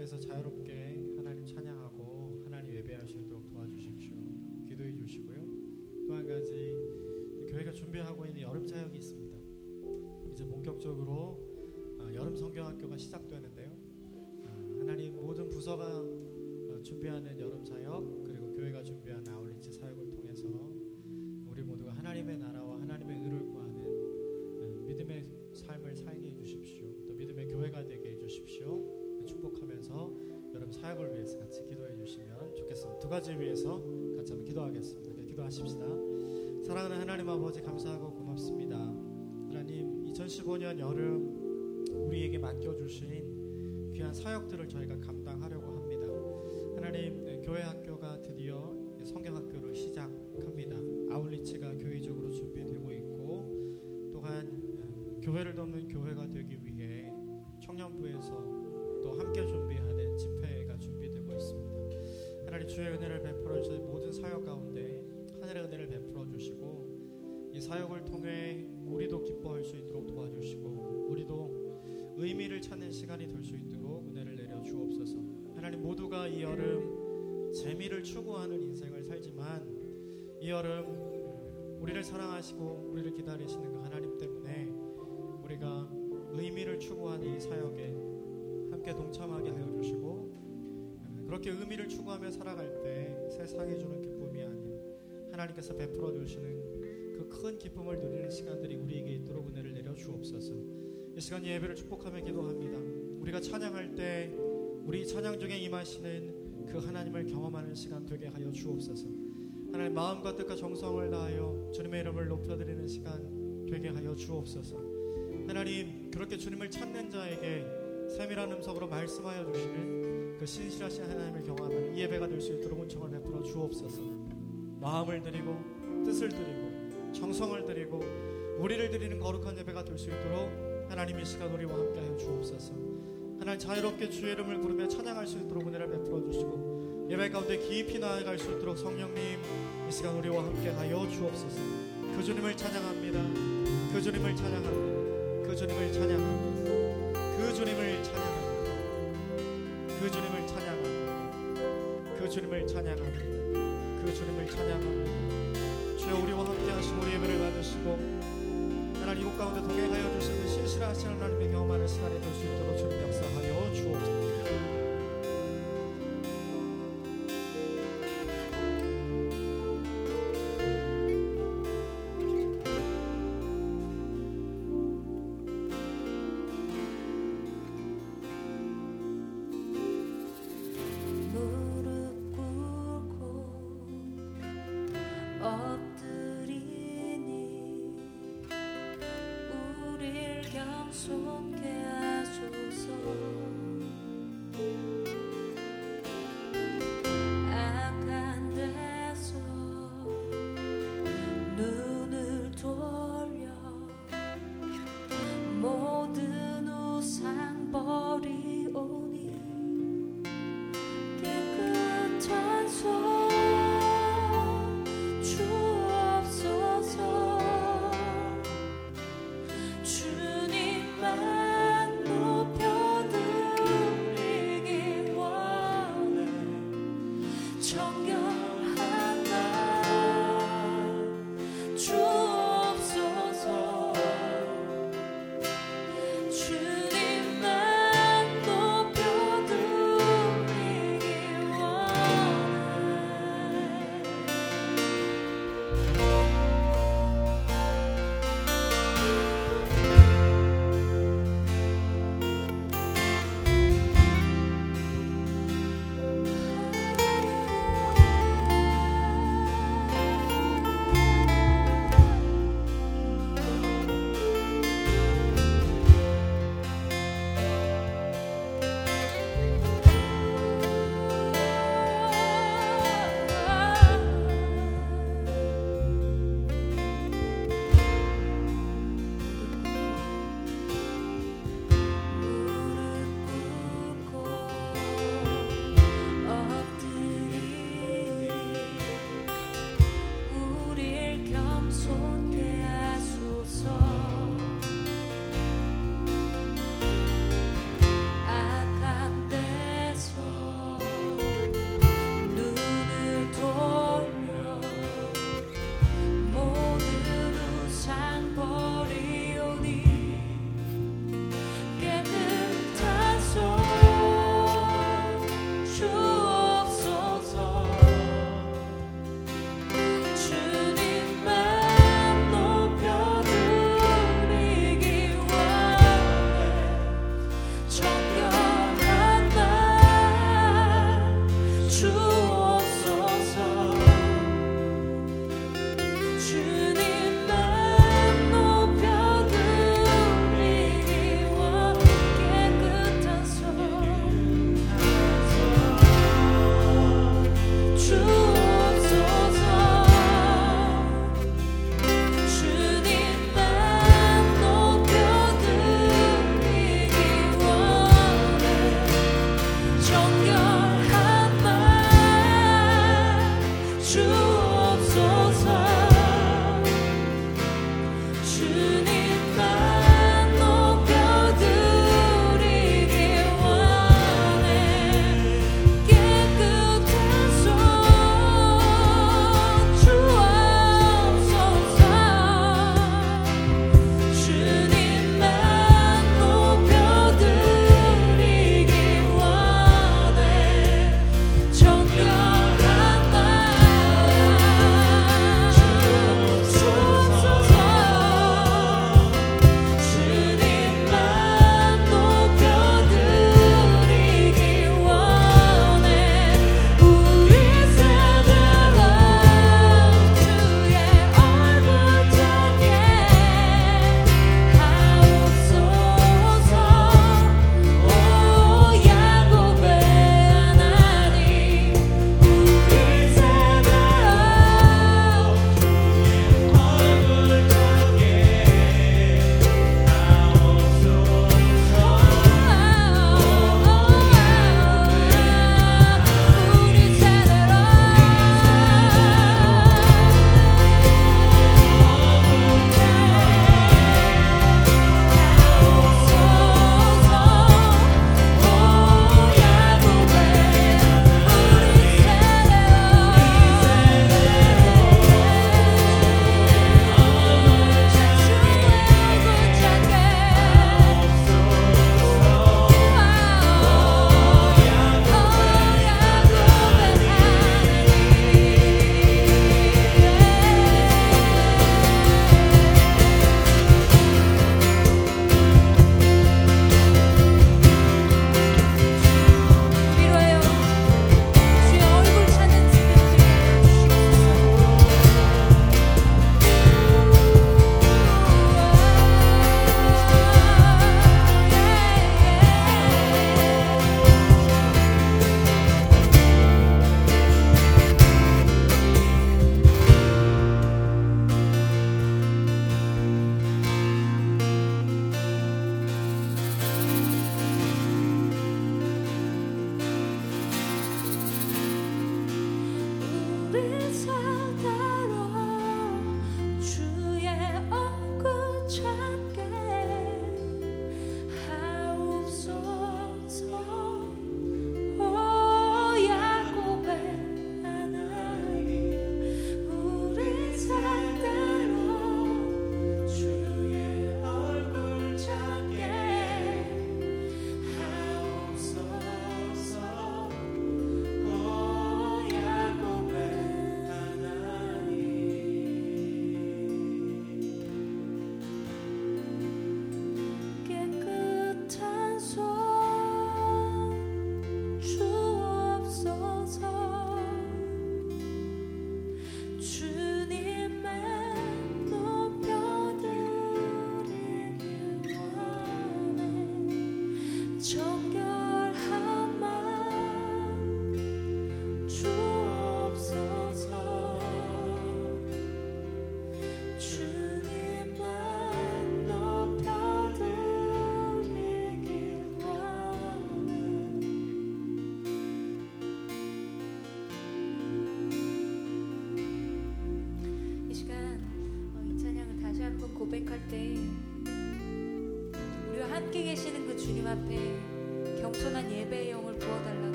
장소에서 자유롭게 하나님 찬양하고 하나님 예배할 수 있도록 도와주십시오. 기도해 주시고요. 또 한 가지 교회가 준비하고 있는 여름 사역이 있습니다. 이제 본격적으로 아, 여름 성경학교가 시작되는데요. 아, 하나님 모든 부서가 어, 준비하는 여름 사역 그리고 교회가 준비 좋겠습니다. 두 가지 위해서 같이 한번 기도하겠습니다. 기도하십시다. 사랑하는 하나님 아버지 감사하고 고맙습니다. 하나님 2015년 여름 우리에게 맡겨주신 귀한 사역들을 저희가 감당하려고 합니다. 하나님 교회 학교가 드디어 성경학교를 시작합니다. 아울리치가 교회적으로 준비되고 있고 또한 교회를 돕는 교회가 되기 위해 청년부에서 주의 은혜를 베풀어 주신 모든 사역 가운데 하늘의 은혜를 베풀어 주시고 이 사역을 통해 우리도 기뻐할 수 있도록 도와주시고 우리도 의미를 찾는 시간이 될 수 있도록 은혜를 내려 주옵소서. 하나님 모두가 이 여름 재미를 추구하는 인생을 살지만 이 여름 우리를 사랑하시고 우리를 기다리시는 그 하나님 때문에 우리가 의미를 추구하는 이 사역에 함께 동참하게 하여 주시고 그렇게 의미를 추구하며 살아갈 때 세상에 주는 기쁨이 아닌 하나님께서 베풀어 주시는 그 큰 기쁨을 누리는 시간들이 우리에게 있도록 은혜를 내려 주옵소서. 이 시간 예배를 축복하며 기도합니다. 우리가 찬양할 때 우리 찬양 중에 임하시는 그 하나님을 경험하는 시간 되게 하여 주옵소서. 하나님 마음과 뜻과 정성을 다하여 주님의 이름을 높여드리는 시간 되게 하여 주옵소서. 하나님 그렇게 주님을 찾는 자에게 세밀한 음성으로 말씀하여 주시는 그 신실하신 하나님을 경험하는 이 예배가 될 수 있도록 은총을 베풀어 주옵소서. 마음을 드리고 뜻을 드리고 정성을 드리고 우리를 드리는 거룩한 예배가 될 수 있도록 하나님의 시간 우리와 함께하여 주옵소서. 하나님 자유롭게 주의 이름을 부르며 찬양할 수 있도록 은혜를 베풀어 주시고 예배 가운데 깊이 나아갈 수 있도록 성령님 이 시간 우리와 함께하여 주옵소서. 그 주님을 찬양합니다. 그 주님을 찬양합니다. 그 주님을 찬양합니다. 그 주님을 찬양합니다. 그 주님을 찬양합니다. 그 주님을 찬양합니다. 그 주님을 찬양합니다. 주여 우리와 함께 하시고 우리 예배를 받으시고 하나님 이곳 가운데 동행하여 주시는 신실하신 하나님의 경험하는 시간이 될 수 있도록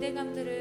기대감들을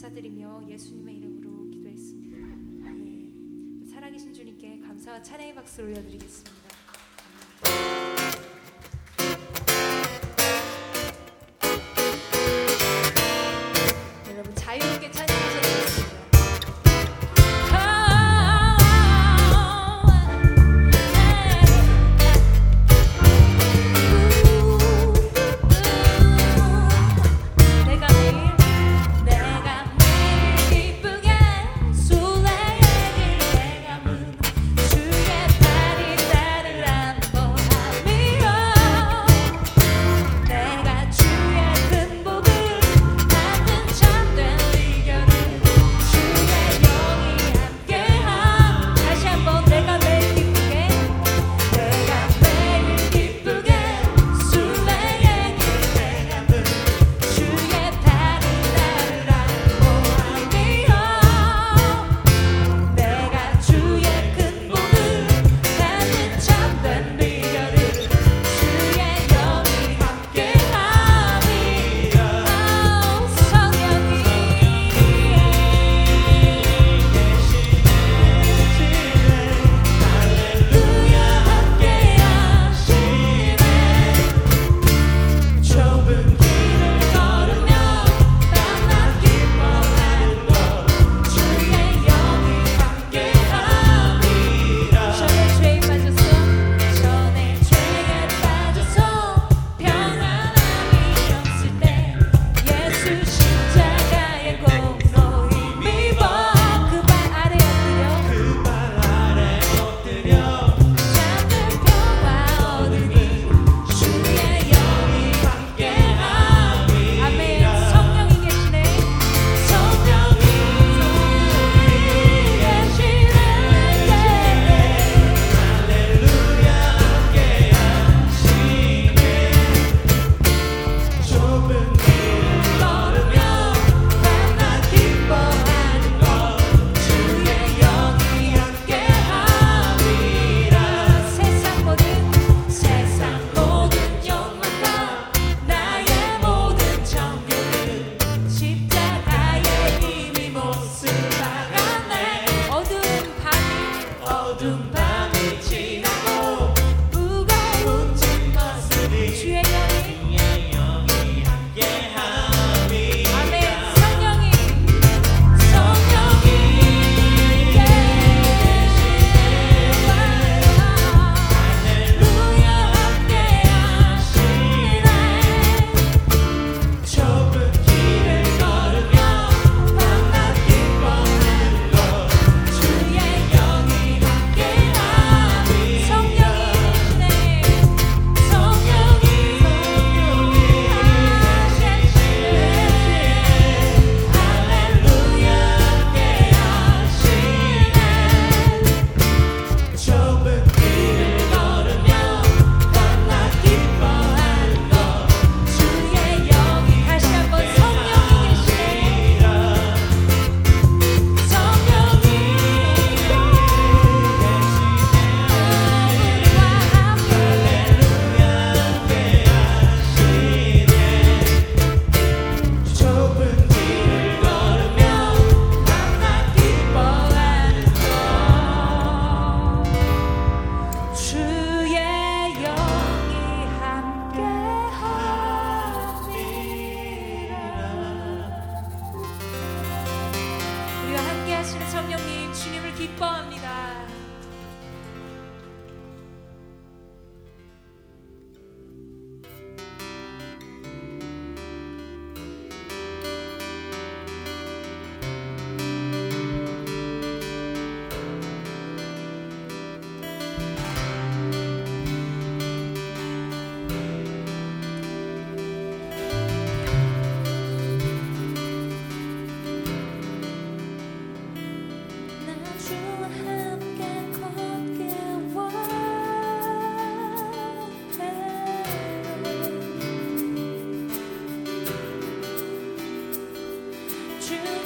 감사드리며 예수님의 이름으로 기도했습니다. 예. 살아계신 주님께 감사와 찬양의 박수 올려드리겠습니다. true.